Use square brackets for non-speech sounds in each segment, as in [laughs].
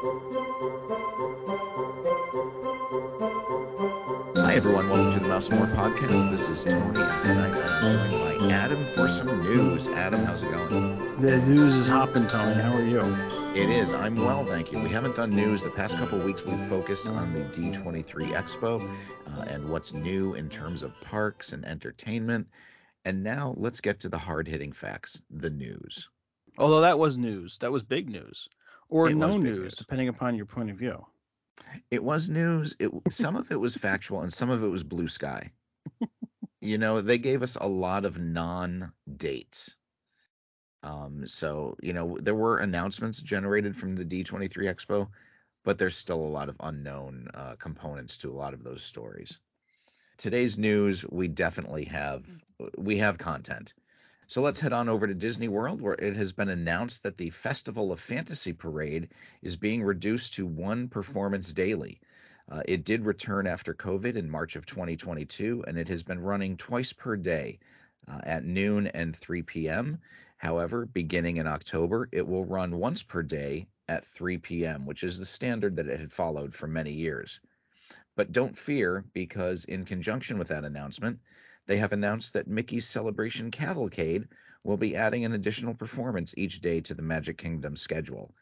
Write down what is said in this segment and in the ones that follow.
Hi, everyone. Welcome to the Mouse More podcast. This is Tony, and tonight I'm joined by Adam for some news. Adam, how's it going? The news is hopping, Tony. How are you? It is. I'm well, thank you. We haven't done news the past couple weeks. We've focused on the D23 Expo uh, and what's new in terms of parks and entertainment. And now let's get to the hard hitting facts the news. Although that was news. That was big news. Or It no news, news. depending upon your point of view. It was news. It some of it was factual and some of it was blue sky. [laughs] you know, they gave us a lot of non dates. Um, so you know, there were announcements generated from the D23 Expo, but there's still a lot of unknown uh, components to a lot of those stories. Today's news, we definitely have we have content. So let's head on over to Disney World, where it has been announced that the Festival of Fantasy Parade is being reduced to one performance daily. Uh, it did return after COVID in March of 2022, and it has been running twice per day uh, at noon and 3 p.m. However, beginning in October, it will run once per day at 3 p.m., which is the standard that it had followed for many years. But don't fear, because in conjunction with that announcement, they have announced that Mickey's Celebration Cavalcade will be adding an additional performance each day to the Magic Kingdom schedule.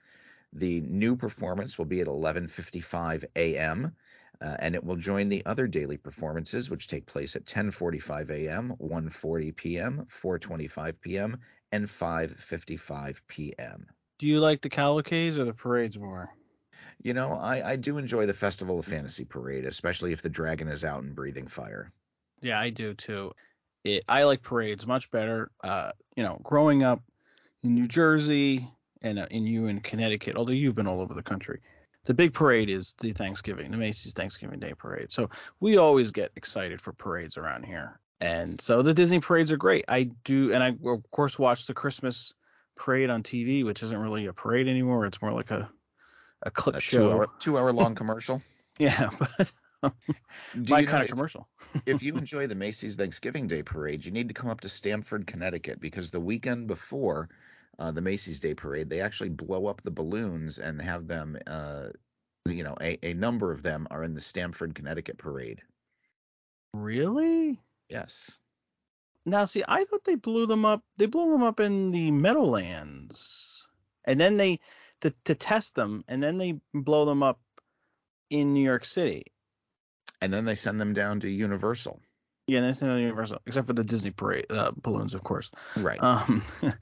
The new performance will be at 11:55 a.m. Uh, and it will join the other daily performances, which take place at 10:45 a.m., 1:40 p.m., 4:25 p.m., and 5:55 p.m. Do you like the cavalcades or the parades more? You know, I, I do enjoy the Festival of Fantasy Parade, especially if the dragon is out and breathing fire. Yeah, I do too. It, I like parades much better. Uh, you know, growing up in New Jersey and uh, in you in Connecticut, although you've been all over the country, the big parade is the Thanksgiving, the Macy's Thanksgiving Day Parade. So we always get excited for parades around here, and so the Disney parades are great. I do, and I of course watch the Christmas parade on TV, which isn't really a parade anymore. It's more like a a clip A show. two hour two hour long [laughs] commercial. Yeah, [laughs] but [laughs] my know kind of if- commercial. [laughs] if you enjoy the Macy's Thanksgiving Day Parade, you need to come up to Stamford, Connecticut, because the weekend before uh, the Macy's Day Parade, they actually blow up the balloons and have them, uh, you know, a, a number of them are in the Stamford, Connecticut Parade. Really? Yes. Now, see, I thought they blew them up. They blew them up in the Meadowlands, and then they to to test them, and then they blow them up in New York City. And then they send them down to Universal. Yeah, not Universal, except for the Disney parade uh, balloons, of course. Right. Um, [laughs]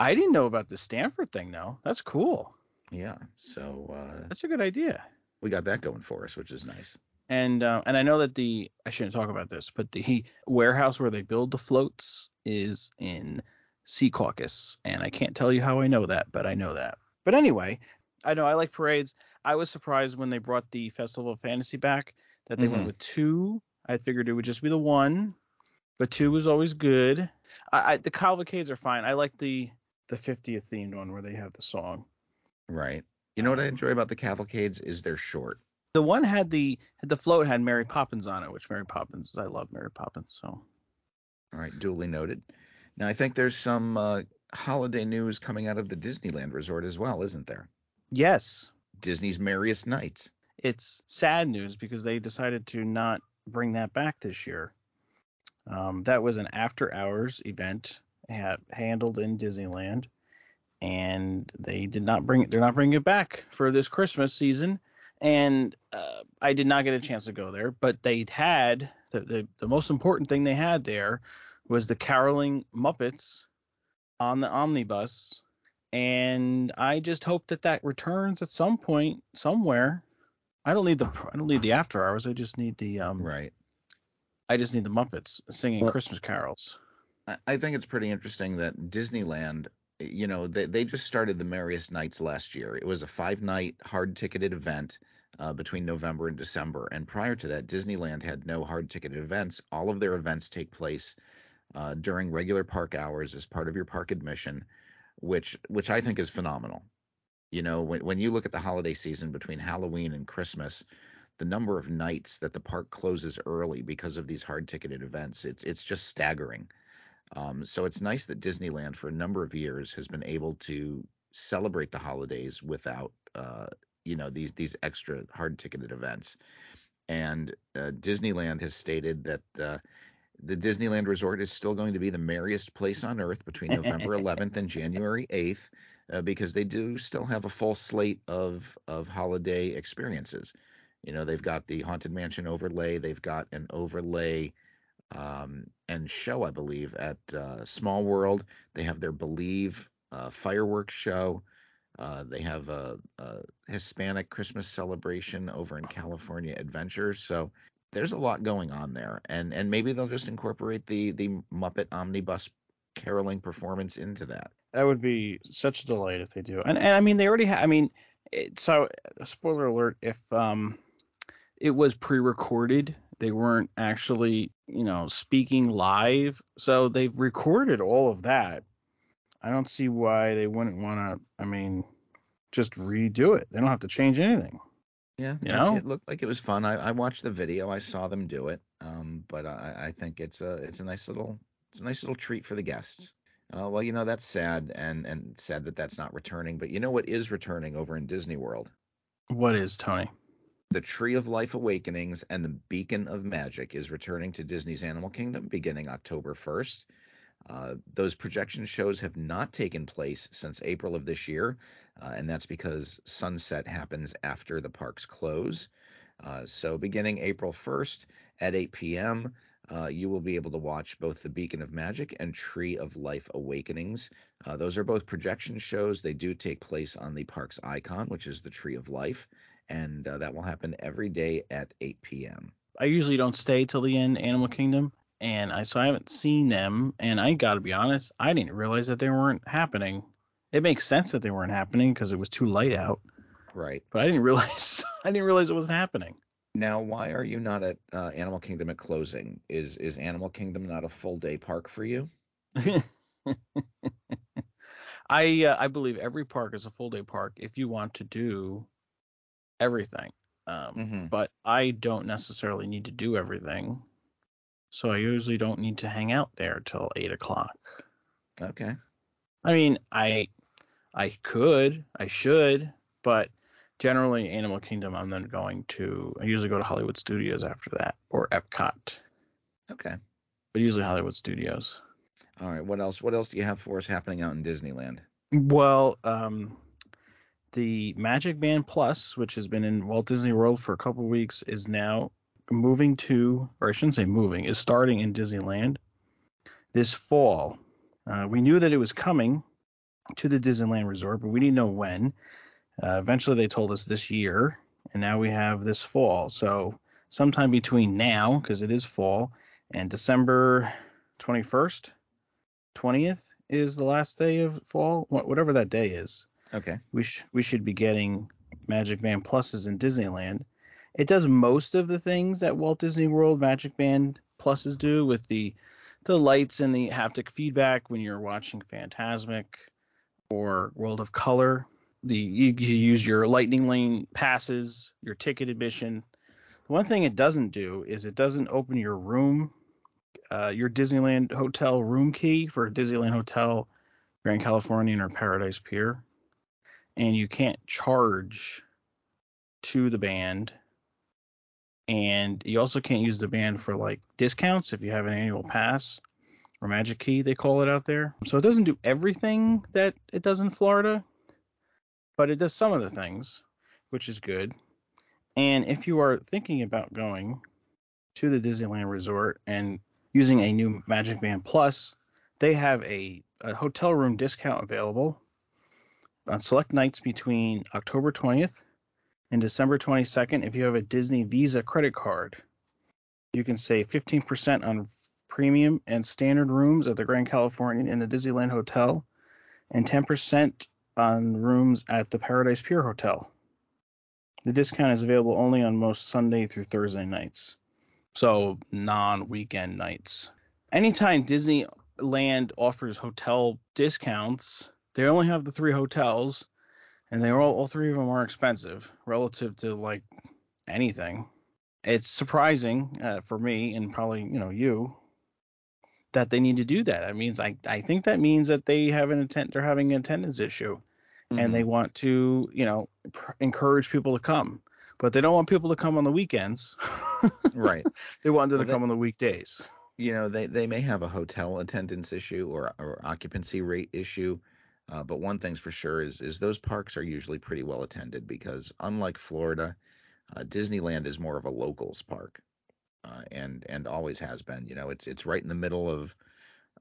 I didn't know about the Stamford thing though. That's cool. yeah. So uh, That's a good idea. we got that going for us, which is nice. And uh, and I know that the I shouldn't talk about this, but the [laughs] warehouse where they build the floats is in Secaucus, and I can't tell you how I know that, but I know that. But anyway, I know I like parades. I was surprised when they brought the Festival of Fantasy back that they Mhm. went with two. I figured it would just be the one, but two was always good. I, I the cavalcades are fine. I like the the 50th themed one where they have the song. Right. You know what I enjoy about the cavalcades is they're short. The one had the the float had Mary Poppins on it, which Mary Poppins I love Mary Poppins. So All right, duly noted. Now I think there's some uh, holiday news coming out of the Disneyland Resort as well, isn't there? yes, Disney's Merriest Nights. It's sad news because they decided to not bring that back this year. Um, that was an after hours event ha- handled in Disneyland, and they did not bring it. They're not bringing it back for this Christmas season. And uh, I did not get a chance to go there, but they had the, the the most important thing they had there was the caroling Muppets on the omnibus, and I just hope that that returns at some point somewhere. I don't need the I don't need the after hours. I just need the um. Right. I just need the Muppets singing Well- Christmas carols. I, I think it's pretty interesting that Disneyland, you know, they, they just started the Merriest Nights last year. It was a five night hard ticketed event uh, between November and December. And prior to that, Disneyland had no hard ticketed events. All of their events take place uh, during regular park hours as part of your park admission, which which I think is phenomenal. You know, when when you look at the holiday season between Halloween and Christmas, the number of nights that the park closes early because of these hard ticketed events, it's it's just staggering. Um, so it's nice that Disneyland for a number of years has been able to celebrate the holidays without uh, you know these these extra hard ticketed events. And uh, Disneyland has stated that uh, the Disneyland Resort is still going to be the merriest place on earth between [laughs] November 11th and January 8th uh, because they do still have a full slate of of holiday experiences. You know, they've got the Haunted Mansion overlay, they've got an overlay um, and show, I believe, at uh, Small World. They have their Believe uh, fireworks show. Uh, they have a, a, Hispanic Christmas celebration over in California Adventure. So there's a lot going on there, and and maybe they'll just incorporate the the Muppet Omnibus caroling performance into that. That would be such a delight if they do. And, and I mean, they already have. I mean, it, so spoiler alert: if um, it was pre-recorded, they weren't actually, you know, speaking live. So they've recorded all of that. I don't see why they wouldn't want to. I mean, just redo it. They don't have to change anything. Yeah, you know, it looked like it was fun. I, I watched the video. I saw them do it. Um, but I, I think it's a it's a nice little it's a nice little treat for the guests. Uh, well, you know that's sad and and sad that that's not returning. But you know what is returning over in Disney World? What is Tony? The Tree of Life Awakenings and the Beacon of Magic is returning to Disney's Animal Kingdom beginning October 1st. Uh, those projection shows have not taken place since April of this year, uh, and that's because sunset happens after the parks close. Uh, so, beginning April 1st at 8 p.m., uh, you will be able to watch both the Beacon of Magic and Tree of Life Awakenings. Uh, those are both projection shows. They do take place on the park's icon, which is the Tree of Life, and that will happen every day at 8 p.m. I usually don't stay till the end, Animal Kingdom and I so I haven't seen them, and I got to be honest, I didn't realize that they weren't happening. It makes sense that they weren't happening because it was too light out. Right. But I didn't [laughs] realize I didn't realize it wasn't happening. Now, why are you not at uh, Animal Kingdom at closing? Is is Animal Kingdom not a full day park for you? [laughs] I uh, I believe every park is a full day park if you want to do everything. Um, mm-hmm. But I don't necessarily need to do everything so I usually don't need to hang out there till eight o'clock. Okay. I mean, I I could, I should, but generally Animal Kingdom, I'm then going to. I usually go to Hollywood Studios after that, or Epcot. Okay. But usually Hollywood Studios. All right. What else? What else do you have for us happening out in Disneyland? Well, um, the Magic Band Plus, which has been in Walt Disney World for a couple weeks, is now moving to, or I shouldn't say moving, is starting in Disneyland this fall. Uh, we knew that it was coming to the Disneyland Resort, but we didn't know when. Uh, eventually, they told us this year, and now we have this fall. So, sometime between now, because it is fall, and December 21st, 20th is the last day of fall, whatever that day is. Okay. We sh- we should be getting Magic Band Pluses in Disneyland. It does most of the things that Walt Disney World Magic Band Pluses do with the the lights and the haptic feedback when you're watching Fantasmic or World of Color. The you, you use your lightning lane passes, your ticket admission. The one thing it doesn't do is it doesn't open your room, uh, your Disneyland hotel room key for Disneyland Hotel, Grand Californian or Paradise Pier, and you can't charge to the band and you also can't use the band for like discounts if you have an annual pass or magic key they call it out there. So it doesn't do everything that it does in florida but it does some of the things which is good. And if you are thinking about going to the disneyland resort and using a new magic band plus they have a, a hotel room discount available on select nights between october 20th and December 22nd if you have a Disney Visa credit card. You can save 15% on premium and standard rooms at the Grand Californian and the Disneyland Hotel, and 10% on rooms at the Paradise Pier Hotel. The discount is available only on most Sunday through Thursday nights, so non weekend nights. Anytime Disneyland offers hotel discounts, they only have the three hotels and they are all, all three of them are expensive relative to like anything. It's surprising uh, for me and probably you know you that they need to do that. That means I I think that means that they have an intent they're having an attendance issue, and they want to, you know, pr- encourage people to come, but they don't want people to come on the weekends. Right. [laughs] they want them Well, to come on the weekdays. you know they, they may have a hotel attendance issue or, or occupancy rate issue uh, but one thing's for sure is is those parks are usually pretty well attended because unlike florida uh, disneyland is more of a locals park uh, and and always has been you know it's it's right in the middle of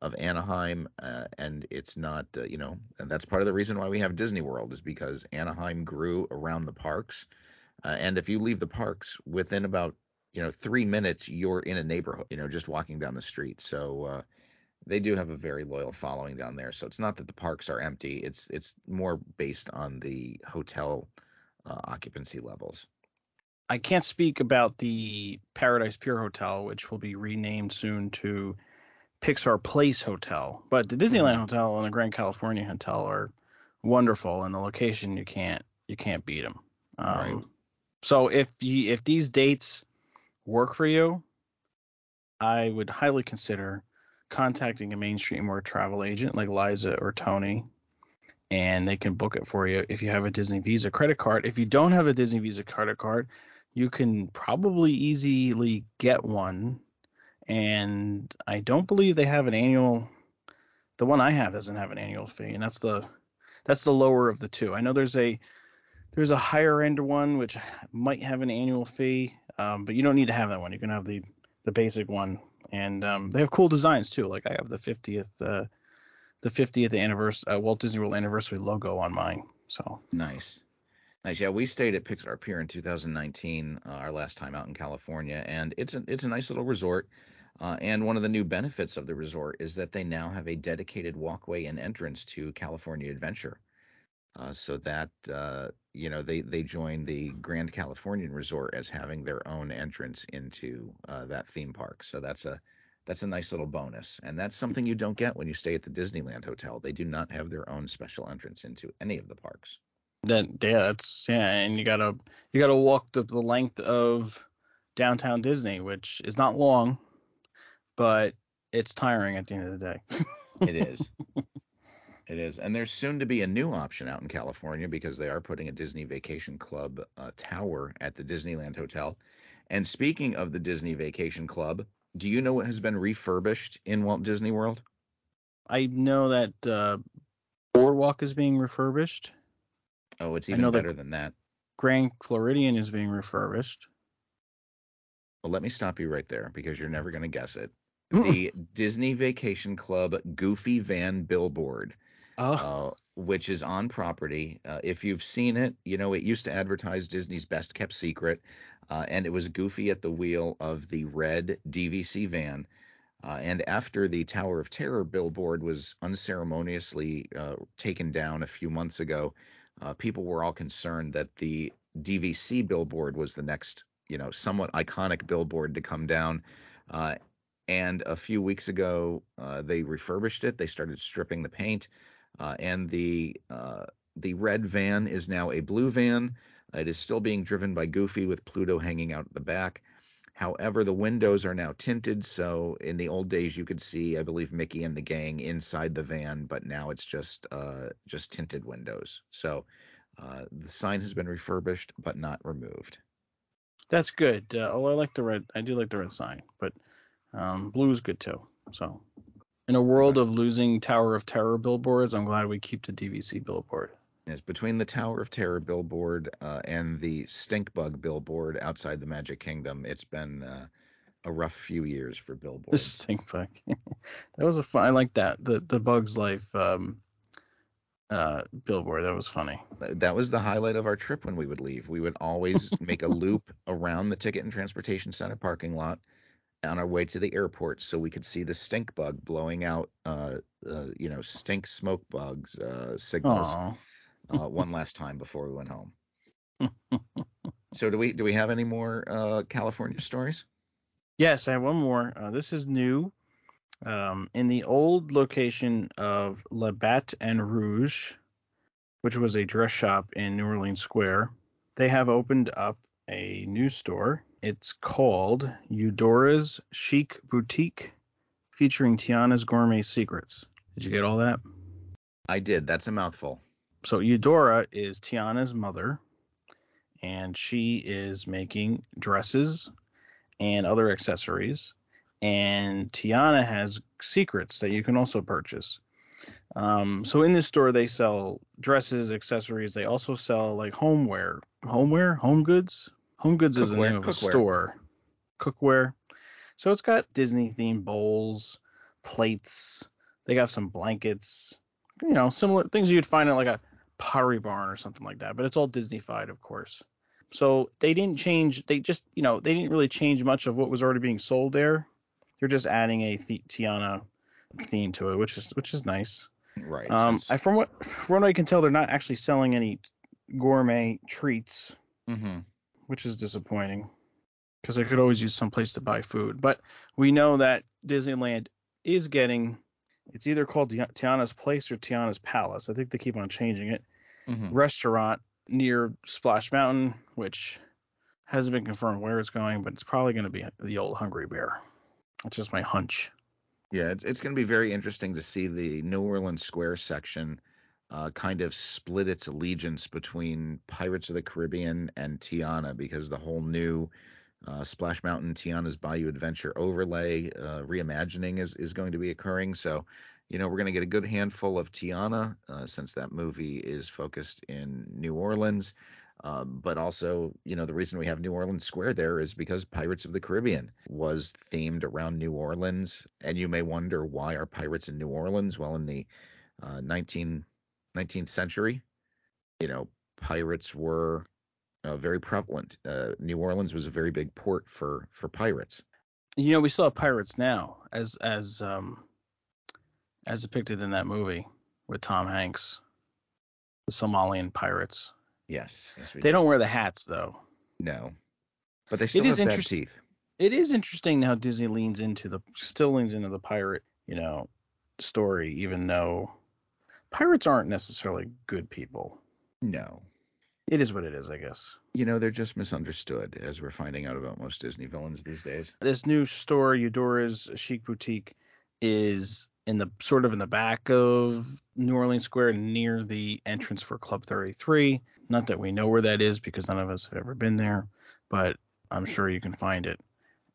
of anaheim uh, and it's not uh, you know and that's part of the reason why we have disney world is because anaheim grew around the parks uh, and if you leave the parks within about you know three minutes you're in a neighborhood you know just walking down the street. So uh, they do have a very loyal following down there so it's not that the parks are empty it's it's more based on the hotel uh, occupancy levels I can't speak about the Paradise Pier Hotel, which will be renamed soon to Pixar Place Hotel. But the Disneyland Mhm. Hotel and the Grand Californian Hotel are wonderful, and the location you can't you can't beat them. Um, Right. So if you if these dates work for you, I would highly consider contacting a mainstream or travel agent like Liza or Tony, and they can book it for you if you have a Disney Visa credit card. If you don't have a Disney Visa credit card, you can probably easily get one. And I don't believe they have an annual. The one I have doesn't have an annual fee, and that's the that's the lower of the two. I know there's a there's a higher end one which might have an annual fee, um, but you don't need to have that one. You can have the the basic one, and um, they have cool designs too. Like I have the 50th uh, the 50th anniversary uh, Walt Disney World anniversary logo on mine. So nice nice yeah we stayed at pixar pier in 2019 uh, our last time out in california and it's a it's a nice little resort uh, and one of the new benefits of the resort is that they now have a dedicated walkway and entrance to california adventure uh, so that uh, you know they they join the Grand Californian Resort as having their own entrance into uh, that theme park. So that's a that's a nice little bonus, and that's something you don't get when you stay at the Disneyland Hotel. They do not have their own special entrance into any of the parks. then yeah, that's yeah, and you gotta you gotta walk the, the length of downtown Disney, which is not long, but it's tiring at the end of the day. It is. [laughs] It is, and there's soon to be a new option out in California because they are putting a Disney Vacation Club uh, tower at the Disneyland Hotel. And speaking of the Disney Vacation Club, do you know what has been refurbished in Walt Disney World? I know that uh, Boardwalk is being refurbished. Oh, it's even better than that. Grand Floridian is being refurbished. Well, let me stop you right there because you're never going to guess it. The Disney Vacation Club Goofy Van billboard, Oh, uh, which is on property. Uh, if you've seen it, you know it used to advertise Disney's best kept secret, uh, and it was Goofy at the wheel of the red DVC van. Uh, and after the Tower of Terror billboard was unceremoniously uh, taken down a few months ago, uh, people were all concerned that the DVC billboard was the next, you know, somewhat iconic billboard to come down. And a few weeks ago, they refurbished it. They started stripping the paint, uh, and the uh, the red van is now a blue van. It is still being driven by Goofy with Pluto hanging out at the back. However, the windows are now tinted, so in the old days you could see, I believe, Mickey and the gang inside the van, but now it's just uh, just tinted windows. So uh, the sign has been refurbished but not removed. that's good. Uh, oh, I like the red. I do like the red sign, but um, blue is good too. So, in a world of losing Tower of Terror billboards, I'm glad we keep the DVC billboard. Yes, between the Tower of Terror billboard uh, and the Stink Bug billboard outside the Magic Kingdom, it's been uh, a rough few years for The billboards. stink bug. [laughs] that was a fun. I like that. The the Bugs Life um, uh, billboard. That was funny. That was the highlight of our trip when we would leave. We would always [laughs] make a loop around the Ticket and Transportation Center parking lot on our way to the airport so we could see the stink bug blowing out, uh, uh, you know, stink smoke bugs uh, signals uh, one last time before we went home. [laughs] so do we do we have any more uh, California stories? Yes, I have one more. Uh, this is new. Um, in the old location of Le Bat en Rouge, which was a dress shop in New Orleans Square, they have opened up a new store. It's called Eudora's Chic Boutique, featuring Tiana's Gourmet Secrets. Did you get all that? I did. That's a mouthful. so Eudora is Tiana's mother, and she is making dresses and other accessories. And Tiana has secrets that you can also purchase. Um, so in this store, they sell dresses, accessories. They also sell like homeware, homeware, home goods. Home goods is the name of a cookware. store. Cookware. So it's got Disney themed bowls, plates. They got some blankets. You know, similar things you'd find at like a Pottery Barn or something like that. But it's all Disneyfied, of course. So they didn't change. They just, you know, they didn't really change much of what was already being sold there. They're just adding a Tiana theme to it, which is which is nice. Right. Um, I, from what from what I can tell, they're not actually selling any gourmet treats, Mhm. Which is disappointing because I could always use some place to buy food. But we know that Disneyland is getting. It's either called Tiana's Place or Tiana's Palace. I think they keep on changing it. Mhm. Restaurant near Splash Mountain, which hasn't been confirmed where it's going, but it's probably going to be the old Hungry Bear. That's just my hunch. Yeah, it's it's going to be very interesting to see the New Orleans Square section uh, kind of split its allegiance between Pirates of the Caribbean and Tiana because the whole new uh, Splash Mountain Tiana's Bayou Adventure overlay uh, reimagining is is going to be occurring. So, you know, we're going to get a good handful of Tiana uh, since that movie is focused in New Orleans. Um, but also, you know, the reason we have New Orleans Square there is because Pirates of the Caribbean was themed around New Orleans. And you may wonder why are pirates in New Orleans? Well, in the uh, 19, 19th century, you know, pirates were uh, very prevalent. Uh, New Orleans was a very big port for for pirates. You know, we still have pirates now, as as um as depicted in that movie with Tom Hanks, the Somalian pirates. Yes, yes, we They do. don't wear the hats though. No, but they still is have bad interest- teeth. It is interesting how Disney leans into the still leans into the pirate, you know, story, even though pirates aren't necessarily good people. No, It is what it is, I guess. you know they're just misunderstood, as we're finding out about most Disney villains these days. This new store, Eudora's Chic Boutique, is in the sort of in the back of New Orleans Square near the entrance for Club 33. Not that we know where that is because none of us have ever been there, but I'm sure you can find it.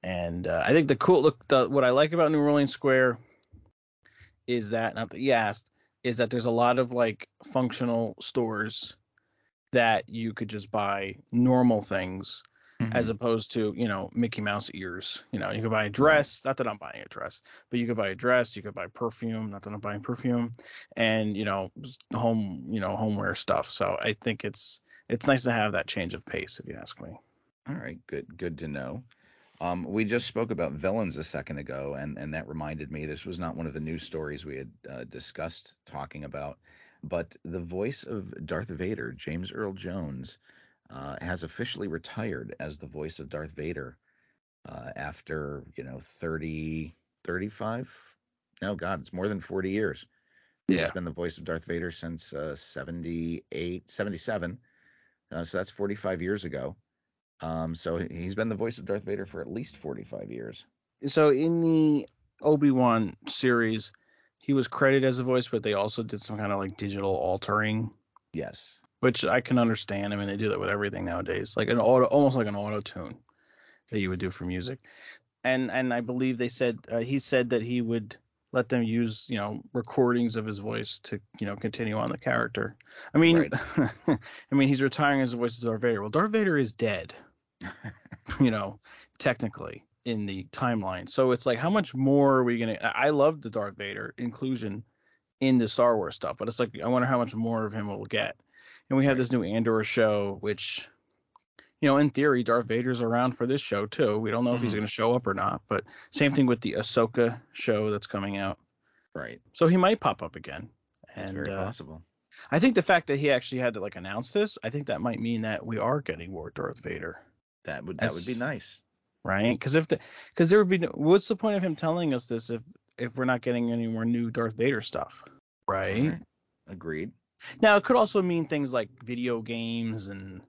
And uh, I think the cool look, the, what I like about New Orleans Square is that not that you asked, is that there's a lot of like functional stores that you could just buy normal things as mm-hmm. opposed to you know Mickey Mouse ears. You know, you could buy a dress. Not that I'm buying a dress, but you could buy a dress. You could buy perfume. Not that I'm buying perfume, and you know, home you know homeware stuff. So I think it's it's nice to have that change of pace, if you ask me. All right, good good to know. Um, we just spoke about villains a second ago, and and that reminded me this was not one of the news stories we had uh, discussed talking about, but the voice of Darth Vader, James Earl Jones, uh, has officially retired as the voice of Darth Vader uh, after you know 30, 35. No, God, it's more than 40 years. Yeah. He's been the voice of Darth Vader since uh, 78, 77. Uh, so that's 45 years ago. Um, so he- he's been the voice of Darth Vader for at least 45 years. So in the Obi Wan series, he was credited as a voice, but they also did some kind of like digital altering Yes. which I can understand. I mean, they do that with everything nowadays, like an auto, almost like an auto tune that you would do for music. And and I believe they said uh, he said that he would let them use you know recordings of his voice to you know continue on the character. I mean, Right. [laughs] I mean he's retiring as the voice of Darth Vader. Well, Darth Vader is dead, [laughs] you know, technically in the timeline. So it's like, how much more are we gonna? I I love the Darth Vader inclusion in the Star Wars stuff, but it's like I wonder how much more of him we'll get. And we have this new Andor show, which, you know, in theory, Darth Vader's around for this show too. We don't know if he's Mhm. going to show up or not, but same thing with the Ahsoka show that's coming out. Right. So he might pop up again. That's and very uh, possible. I think the fact that he actually had to like announce this, I think that might mean that we are getting more Darth Vader, That would that would be nice. right? Because if the because there would be no, what's the point of him telling us this if if we're not getting any more new Darth Vader stuff, right? Right. Agreed. Now it could also mean things like video games and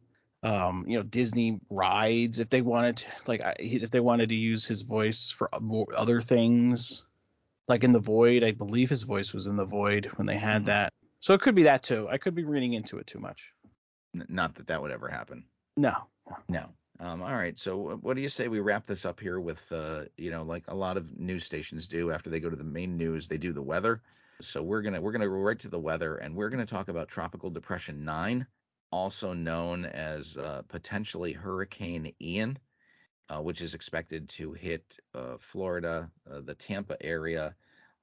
um, you know Disney rides if they wanted to, like if they wanted to use his voice for more other things like in the Void I believe his voice was in the Void when they had Mhm. that So it could be that too. I could be reading into it too much. N- not that that would ever happen. No. No. Um, all right. So what do you say we wrap this up here with, uh, you know, like a lot of news stations do after they go to the main news, they do the weather. So we're gonna we're gonna go right to the weather, and we're gonna talk about Tropical Depression Nine, also known as uh, potentially Hurricane Ian, uh, which is expected to hit uh, Florida, uh, the Tampa area,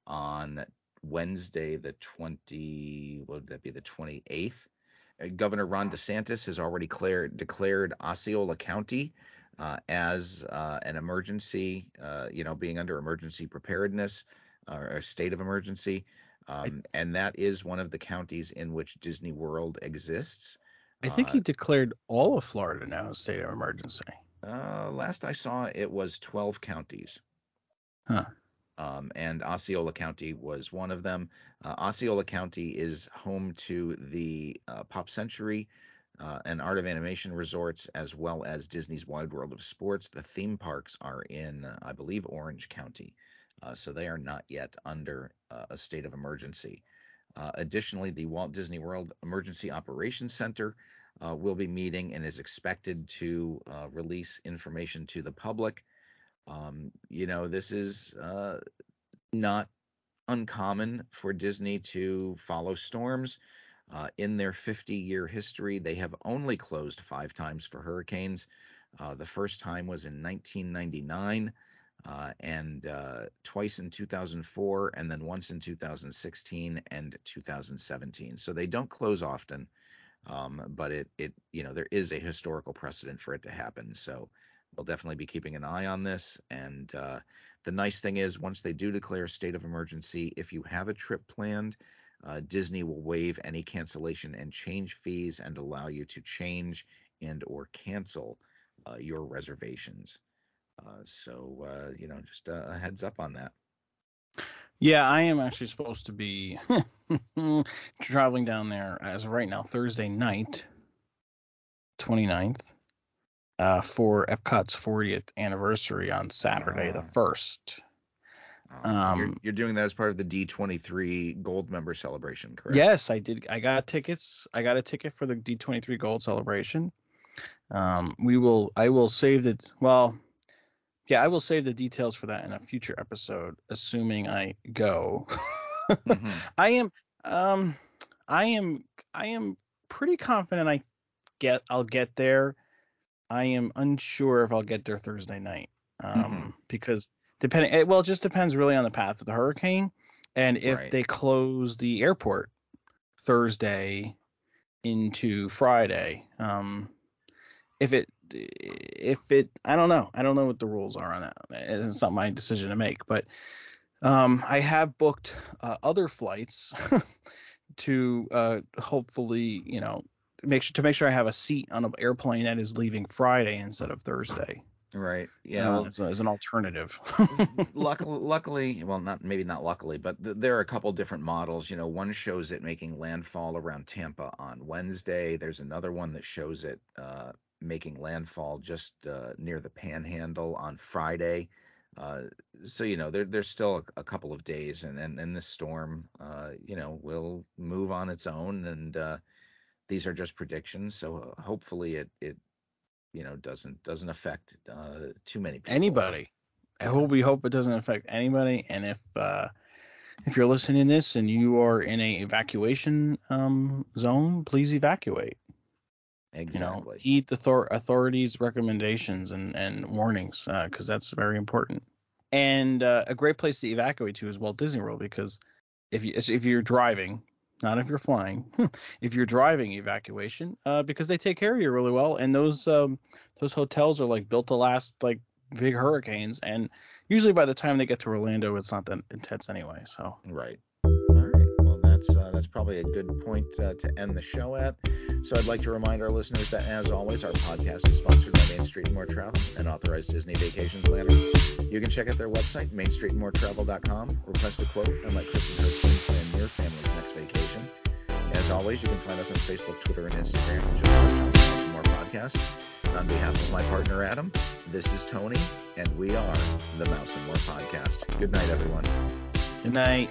on Wednesday, the 20. What would that be? The 28th. Uh, Governor Ron DeSantis has already declared, declared Osceola County uh, as uh, an emergency, uh, you know, being under emergency preparedness or a state of emergency. Um, and that is one of the counties in which Disney World exists. I think Uh, he declared all of Florida now a state of emergency. Uh, last I saw, it was 12 counties. Huh. Um, and Osceola County was one of them. Uh, Osceola County is home to the uh, Pop Century uh, and Art of Animation resorts, as well as Disney's Wide World of Sports. The theme parks are in, I believe, Orange County. Uh, so they are not yet under uh, a state of emergency. Uh, additionally, the Walt Disney World Emergency Operations Center uh, will be meeting and is expected to uh, release information to the public. Um, you know, this is uh, not uncommon for Disney to follow storms. Uh, in their 50 year history, they have only closed five times for hurricanes. Uh, the first time was in 1999, uh, and uh, twice in 2004, and then once in 2016 and 2017. So they don't close often, um, but it, it, you know, there is a historical precedent for it to happen. So we'll definitely be keeping an eye on this. And uh, the nice thing is, once they do declare a state of emergency, if you have a trip planned, uh, Disney will waive any cancellation and change fees and allow you to change and or cancel uh, your reservations. Uh, so uh, you know, just a, heads up on that. Yeah, I am actually supposed to be [laughs] traveling down there as right now, Thursday night, 29th, uh, for Epcot's 40th anniversary on Saturday, the Oh. 1st. Um, you're, Um, you're doing that as part of the D23 Gold member celebration, correct? Yes, I did. I got tickets. I got a ticket for the D23 Gold celebration. Um, we will. I will save the. Well, yeah, I will save the details for that in a future episode, assuming I go. Mhm. [laughs] I am. Um, I am. I am pretty confident. I get. I'll get there. I am unsure if I'll get there Thursday night. Um, Mhm. because depending. It, well, it just depends really on the path of the hurricane, and if Right. they close the airport Thursday into Friday. Um, if it if it I don't know. I don't know what the rules are on that. It's not my decision to make, but um, I have booked uh, other flights [laughs] to uh, hopefully, you know, make sure to make sure I have a seat on an airplane that is leaving Friday instead of Thursday. Right. Yeah. uh, well, as, as an alternative. [laughs] [laughs] luckily, luckily, well, not maybe not luckily, but th- there are a couple different models. You know, one shows it making landfall around Tampa on Wednesday. There's another one that shows it uh, making landfall just uh, near the Panhandle on Friday. Uh, so you know, there, there's still a, a couple of days, and and, and this storm, uh, you know, will move on its own, and uh, these are just predictions. So uh, hopefully, it it you know doesn't doesn't affect uh, too many people. anybody. I hope we hope it doesn't affect anybody. And if uh, if you're listening to this and you are in a evacuation um, zone, please evacuate. You know, Exactly. heed the thor- authorities' recommendations and and warnings because that's very important. And uh, a great place to evacuate to is Walt Disney World because if you if you're driving, not if you're flying, [laughs] if you're driving evacuation, uh, because they take care of you really well, and those um, those hotels are like built to last like big hurricanes, and usually by the time they get to Orlando, it's not that intense anyway. So Right. That's uh, that's probably a good point uh, to end the show at. So I'd like to remind our listeners that, as always, our podcast is sponsored by Main Street and More Travel, an authorized Disney Vacations planner. You can check out their website, mainstreetandmoretravel.com, request a quote, and let Chris and her team plan your family's next vacation. As always, you can find us on Facebook, Twitter, and Instagram. Just search on the Mouse and More podcast. And on behalf of my partner Adam, this is Tony, and we are the Mouse and More podcast. Good night, everyone. good night.